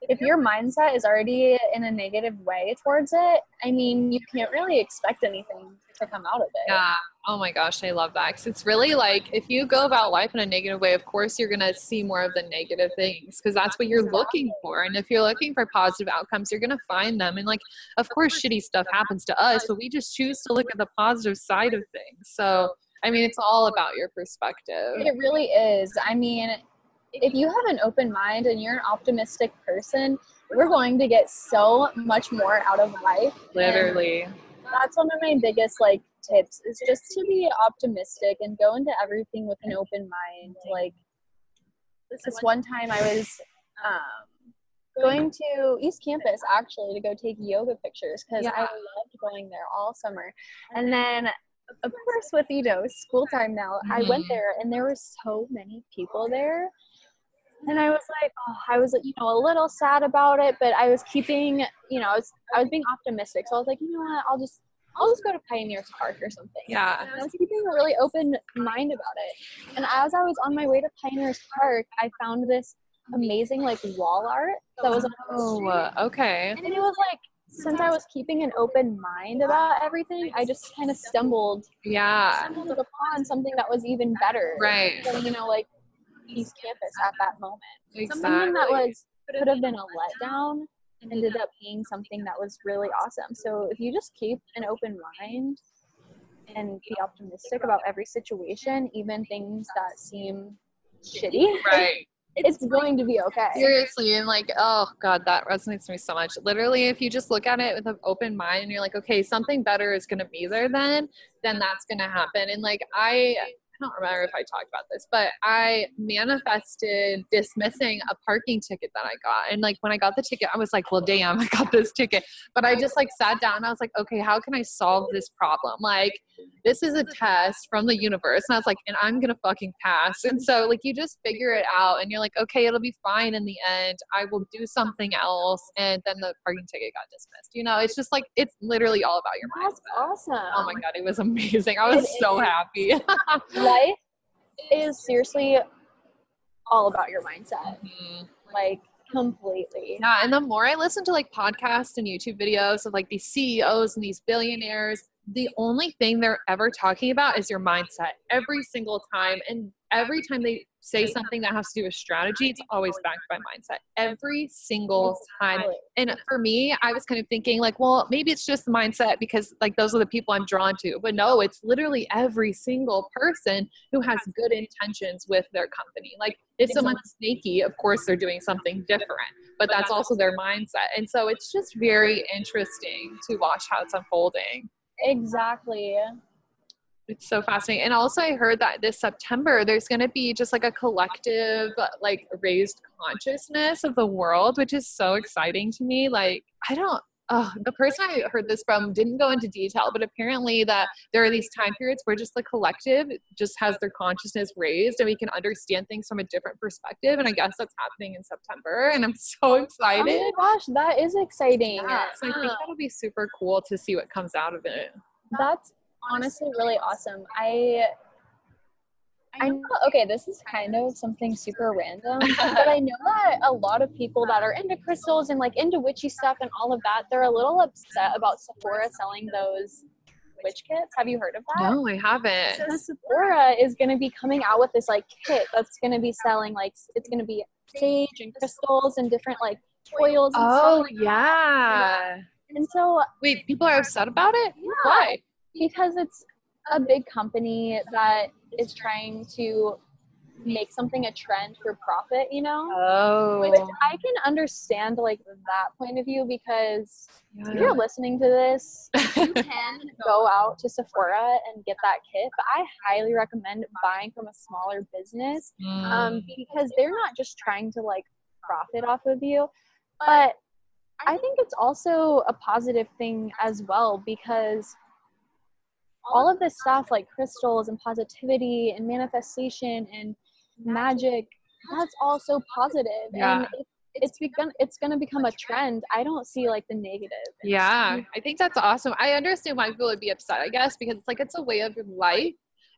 if your mindset is already in a negative way towards it, I mean, you can't really expect anything to come out of it. Yeah. Oh my gosh, I love that. Because it's really like if you go about life in a negative way, of course you're gonna see more of the negative things because that's what you're looking for. And if you're looking for positive outcomes, you're gonna find them. And like, of course, shitty stuff happens to us, but we just choose to look at the positive side of things. So I mean, it's all about your perspective. It really is. I mean, if you have an open mind and you're an optimistic person, we're going to get so much more out of life. And Literally. that's one of my biggest like tips is just to be optimistic and go into everything with an open mind. Like this one time I was um, going to East Campus actually to go take yoga pictures because Yeah. I loved going there all summer. And then, of course, with you know school time now, I went Mhm. there and there were so many people there. And I was like, oh, I was, you know, a little sad about it, but I was keeping, you know, I was, I was being optimistic. So I was like, you know what, I'll just, I'll just go to Pioneers Park or something. Yeah. And I was keeping a really open mind about it. And as I was on my way to Pioneers Park, I found this amazing like wall art that was on. Oh, okay. And it was like, since I was keeping an open mind about everything, I just kind of stumbled, Yeah. stumbled upon something that was even better. Right. Than, you know, like East Campus at that moment. Exactly. Something that was could have been a letdown ended up being something that was really awesome. So if you just keep an open mind and be optimistic about every situation, even things that seem shitty, right. It's going to be okay. Seriously, and like, oh god, that resonates to me so much. Literally, if you just look at it with an open mind and you're like, okay, something better is gonna be there then, then that's gonna happen. And like I I don't remember if I talked about this, but I manifested dismissing a parking ticket that I got. And like when I got the ticket, I was like, well, damn, I got this ticket. But I just like sat down and I was like, okay, how can I solve this problem? Like, this is a test from the universe. And I was like, and I'm going to fucking pass. And so, like, you just figure it out and you're like, okay, it'll be fine in the end. I will do something else. And then the parking ticket got dismissed. You know, it's just like, it's literally all about your mindset. That's awesome. Oh my God, it was amazing. I was It so is. happy. Life is seriously all about your mindset. Mhm. Like completely. Yeah, and the more I listen to like podcasts and YouTube videos of like these CEOs and these billionaires, the only thing they're ever talking about is your mindset every single time. And every time they say something that has to do with strategy, it's always backed by mindset every single time. And for me, I was kind of thinking like, well, maybe it's just the mindset because like those are the people I'm drawn to. But no, it's literally every single person who has good intentions with their company. Like if someone's snaky, of course they're doing something different, but that's also their mindset. And so it's just very interesting to watch how it's unfolding. Exactly. It's so fascinating. And also I heard that this September there's going to be just like a collective like raised consciousness of the world, which is so exciting to me. Like I don't Oh, the person I heard this from didn't go into detail, but apparently that there are these time periods where just the collective just has their consciousness raised and we can understand things from a different perspective. And I guess that's happening in September. And I'm so excited. Oh my gosh, that is exciting. Yeah, so I think that'll be super cool to see what comes out of it. That's honestly really awesome. I I know okay, this is kind of something super random, but I know that a lot of people that are into crystals and like into witchy stuff and all of that, they're a little upset about Sephora selling those witch kits. Have you heard of that? No, I haven't. So Sephora is going to be coming out with this like kit that's going to be selling like it's going to be sage and crystals and different like oils and Oh, yeah. And so Wait, people are upset about it? Yeah. Why? because it's a big company that is trying to make something a trend for profit, you know? Oh. Which I can understand like that point of view because if you're listening to this, you can go out to Sephora and get that kit, but I highly recommend buying from a smaller business um, Mm. because they're not just trying to like profit off of you, but I think it's also a positive thing as well because all of this stuff like crystals and positivity and manifestation and magic that's also positive Yeah. and it, it's begun it's going to become a trend i don't see like the negative Yeah, I think that's awesome. I understand why people would be upset, I guess, because it's like it's a way of life.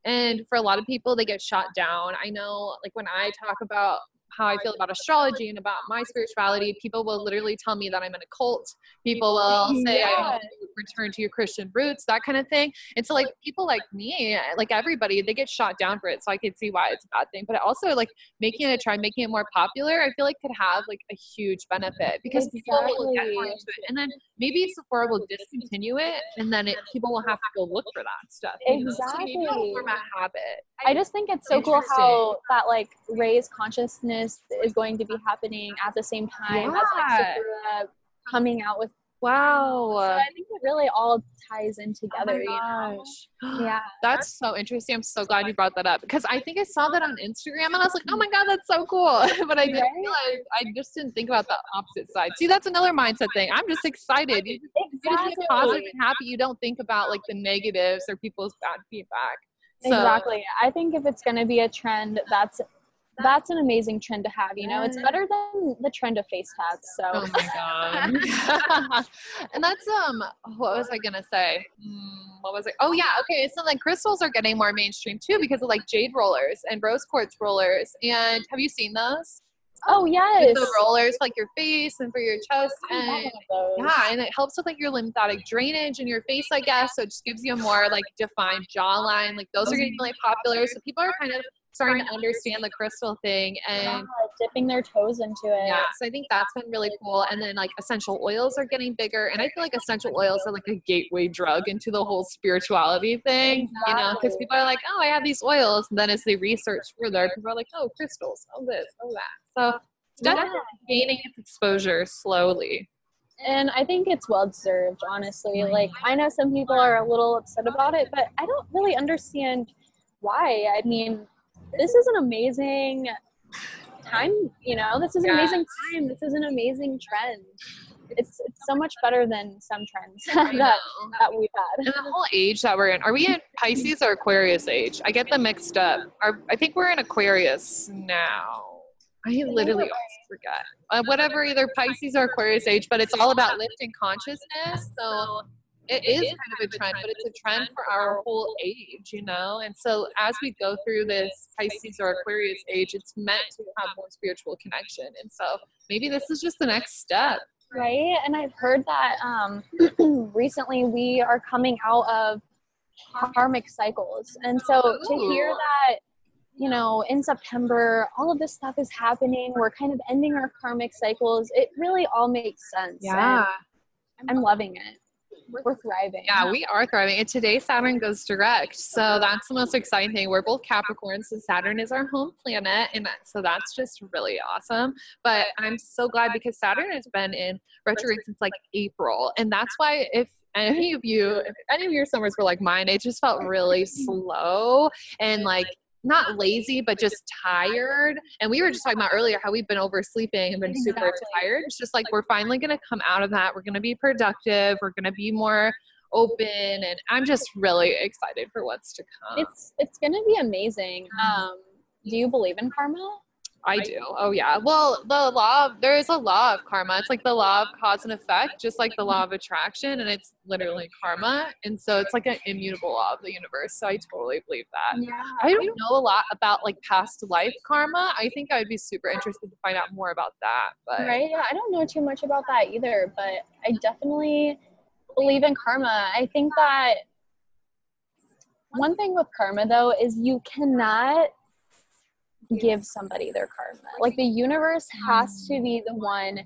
And for a lot of people, they get shot down. I know, like, when I talk about how I feel about astrology and about my spirituality, people will literally tell me that I'm in a cult. People will say, I Yeah. to return to your Christian roots, that kind of thing. And so, like, people like me, like everybody, they get shot down for it. So I could see why it's a bad thing. But also, like, making it, try making it more popular, I feel like could have, like, a huge benefit because people will get more into it. And then maybe Sephora will discontinue it, and then it, people will have to go look for that stuff. you know? So maybe it'll Exactly. form a habit. i just think it's so cool how that like raised consciousness is going to be happening at the same time as like Yeah. Sephora coming out with Wow. so i think it really all ties in Oh together my you know yeah That's so interesting. I'm so glad you brought that up because I think I saw that on Instagram and I was like, oh my God, that's so cool. but I didn't realize, I just didn't think about the opposite side. See, that's another mindset thing. I'm just excited. You just you just be positive and happy. You don't think about like the negatives or people's bad feedback. So, exactly. I think if it's going to be a trend, that's that's an amazing trend to have. You know, it's better than the trend of face tats. So. Oh my god. and that's um. What was I gonna say? Mm, what was it? Oh yeah. Okay. So like crystals are getting more mainstream too because of like jade rollers and rose quartz rollers. And have you seen those? Oh yes. the rollers for, like your face and for your chest and yeah, and it helps with like your lymphatic drainage in your face, I guess. So it just gives you a more like defined jawline. Like those are getting really popular. So people are kind of starting to understand the crystal thing and yeah, dipping their toes into it. Yeah, so I think that's been really cool. And then like essential oils are getting bigger, and I feel like essential oils are like a gateway drug into the whole spirituality thing. Exactly. You know, because people are like, oh, I have these oils, and then as they research further, people are like, oh, crystals, oh this, oh that. So it's definitely yeah. gaining its exposure slowly. And I think it's well deserved, honestly. Mm-hmm. Like, I know some people are a little upset about it, but I don't really understand why. I mean, this is an amazing time, you know, this is an amazing time. This is an amazing trend. It's, it's so much better than some trends that, that we've had. And the whole age that we're in, are we in Pisces or Aquarius age? I get them mixed up. Are, I think we're in Aquarius now. I literally always forget. Uh, whatever, either Pisces or Aquarius age, but it's all about lifting consciousness. So it is kind of a trend, but it's a trend for our whole age, you know? And so as we go through this Pisces or Aquarius age, it's meant to have more spiritual connection. And so maybe this is just the next step. Right. And I've heard that um, recently we are coming out of karmic cycles. And so to hear that, you know, in September, all of this stuff is happening. We're kind of ending our karmic cycles. It really all makes sense. Yeah. I'm loving it we're thriving. Yeah, we are thriving. And today Saturn goes direct. So that's the most exciting thing. We're both Capricorns, so Saturn is our home planet. And so that's just really awesome. But I'm so glad because Saturn has been in retrograde since like April. And that's why if any of you, if any of your summers were like mine, it just felt really slow and like not lazy, but just tired. And we were just talking about earlier how we've been oversleeping and been exactly. super tired. It's just like we're finally going to come out of that. We're going to be productive. We're going to be more open and I'm just really excited for what's to come. It's it's going to be amazing. Mm-hmm. Um do you believe in karma? I do. Oh yeah. Well, the law of, there is a law of karma. It's like the law of cause and effect, just like the law of attraction, and it's literally karma. And so it's like an immutable law of the universe. So I totally believe that. Yeah. I don't know a lot about like past life karma. I think I'd be super interested to find out more about that. But right. Yeah. I don't know too much about that either, but I definitely believe in karma. I think that one thing with karma though is you cannot give somebody their karma. Like the universe has to be the one,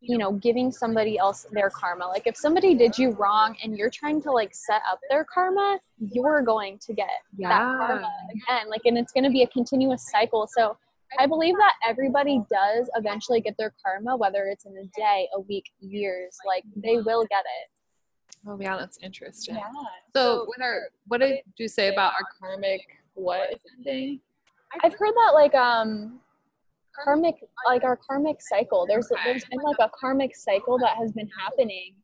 you know, giving somebody else their karma. Like if somebody did you wrong and you're trying to like set up their karma, you're going to get yeah. that karma again. Like, and it's going to be a continuous cycle. So I believe that everybody does eventually get their karma, whether it's in a day, a week, years. Like they will get it. Oh yeah, that's interesting. Yeah. So, what are what did you say about our karmic what is ending? I've heard that like um karmic like our karmic cycle. There's okay. there's been like a karmic cycle that has been happening.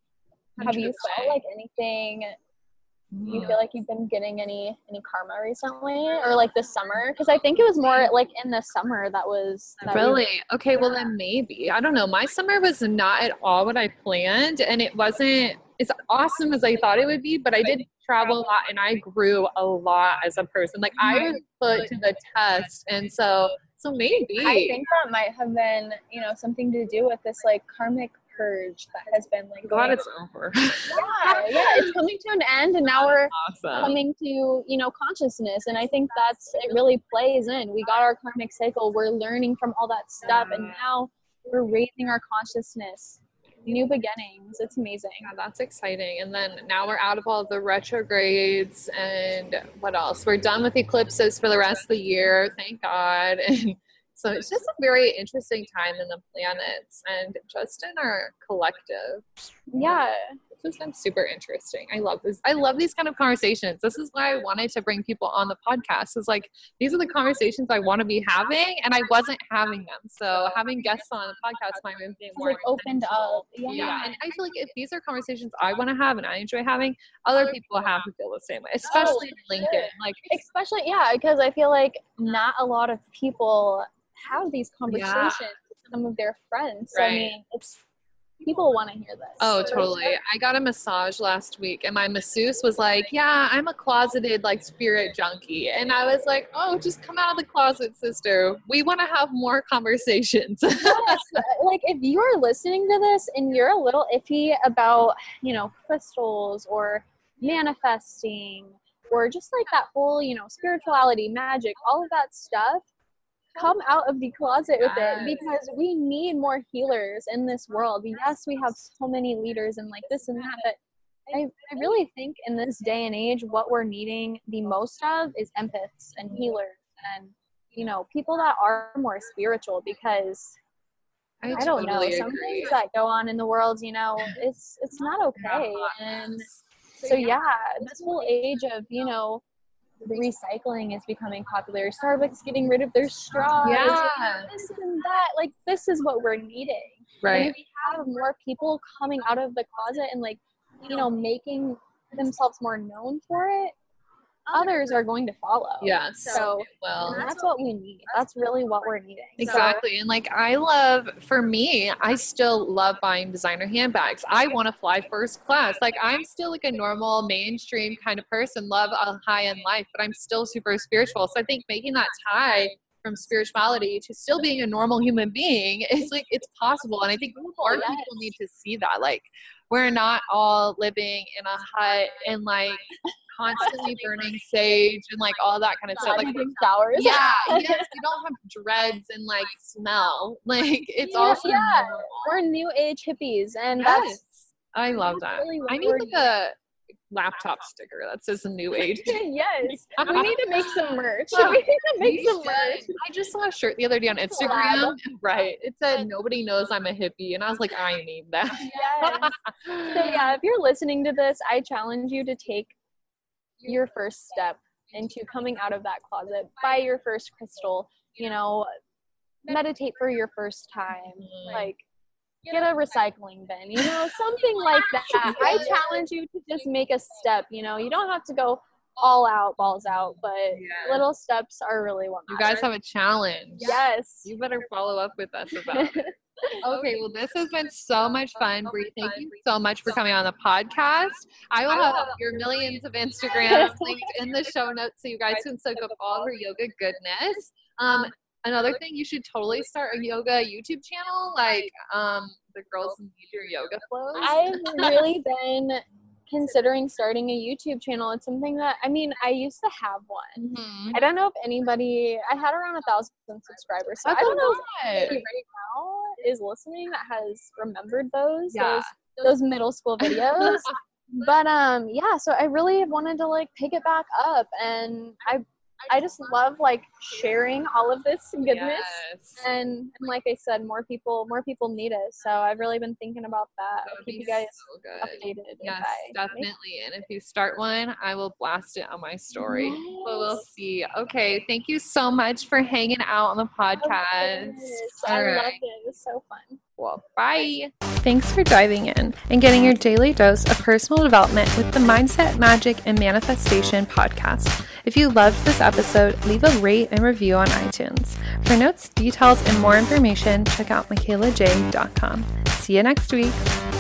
Have you felt like anything? you feel like you've been getting any any karma recently or like this summer because i think it was more like in the summer that was that really we, okay well then maybe i don't know my summer was not at all what i planned and it wasn't as awesome as i thought it would be but i did travel a lot and I grew a lot as a person. Like I mm-hmm. was put to the test. And so so maybe I think that might have been, you know, something to do with this like karmic purge that has been like glad it's over. yeah, yeah, it's coming to an end and now we're awesome. coming to, you know, consciousness. And I think that's it really plays in. We got our karmic cycle, we're learning from all that stuff and now we're raising our consciousness new beginnings. It's amazing. Yeah, that's exciting. And then now we're out of all the retrogrades and what else? We're done with eclipses for the rest of the year. Thank God. And so it's just a very interesting time in the planets and just in our collective. Yeah. Has been super interesting. I love this. I love these kind of conversations. This is why I wanted to bring people on the podcast. Is like these are the conversations I want to be having, and I wasn't having them. So having guests on the podcast might me more like opened up. Yeah. Yeah. and I feel like if these are conversations I want to have and I enjoy having, other people have to feel the same way, oh, especially in Lincoln. Like, Especially, yeah, because I feel like not a lot of people have these conversations with some of their friends. So, I mean, it's people want to hear this. Oh, totally. I got a massage last week and my masseuse was like, Yeah, I'm a closeted like spirit junkie. And I was like, Oh, just come out of the closet, sister. We want to have more conversations. yes, like if you are listening to this and you're a little iffy about, you know, crystals or manifesting or just like that whole, you know, spirituality, magic, all of that stuff, come out of the closet with Yes. it because we need more healers in this world. Yes, we have so many leaders and like this and that, but I, I really think in this day and age, what we're needing the most of is empaths and healers and, you know, people that are more spiritual because I don't know. totally Some agree. things that go on in the world, you know, it's it's not okay. And so yeah, this whole age of you know, recycling is becoming popular. Starbucks getting rid of their straws. and Yeah. This and that. Like this is what we're needing. Right. if we have more people coming out of the closet and like, you know, making themselves more known for it, Oh, others are going to follow. Yes. So well, that's what we need. That's really what we're needing. So- Exactly. And like I love for me, I still love buying designer handbags. I want to fly first class. Like I'm still like a normal mainstream kind of person, love a high end life, but I'm still super spiritual. So I think making that tie from spirituality to still being a normal human being is like it's possible. And I think more Yes. people need to see that. Like we're not all living in a hut and like constantly burning sage and like all that kind of stuff. Like showers. yeah, yes, we don't have dreads and like smell. Like it's Yeah, also yeah. normal. We're new age hippies, and that's I love that. really I need like a laptop sticker that says new age. yes. We need to make some merch. Oh, we need to make some should. merch. I just saw a shirt the other day on Instagram. Right. It said nobody knows I'm a hippie. And I was like, I need that. Yes. So yeah, if you're listening to this, I challenge you to take your first step into coming out of that closet. Buy your first crystal. You know, meditate for your first time. Like get a recycling bin. You know, something like that. I challenge you to just make a step. You know, you don't have to go all out, balls out, but Yeah. little steps are really what You guys have a challenge. Yes. You better follow up with us about it. Okay, well, this has been so much fun, Bree. Thank you so much for coming on the podcast. I will have your millions of Instagrams linked in the show notes so you guys can still go follow her yoga goodness. Um, another thing, you should totally start a yoga YouTube channel, like um, the girls need your yoga flows. I've really been considering starting a YouTube channel. It's something that I mean, I used to have one. Mhm. I don't know if anybody I had around a thousand subscribers. So That's I don't know if anybody right now is listening that has remembered those Yeah. those, those middle school videos. but um yeah, so I really wanted to like pick it back up and I I just love like sharing all of this goodness. Yes. And, and like I said, more people more people need it. So I've really been thinking about that. That I'll would keep be you guys so good. updated. Yes, I make- definitely. And if you start one, I will blast it on my story. But we'll see. Okay, thank you so much for hanging out on the podcast. course. All I right. loved it. It was so fun. Well, bye. Thanks for diving in and getting your daily dose of personal development with the Mindset, Magic, and Manifestation podcast. If you loved this episode, leave a rate and review on iTunes. For notes, details, and more information, check out michaelaj.com. See you next week.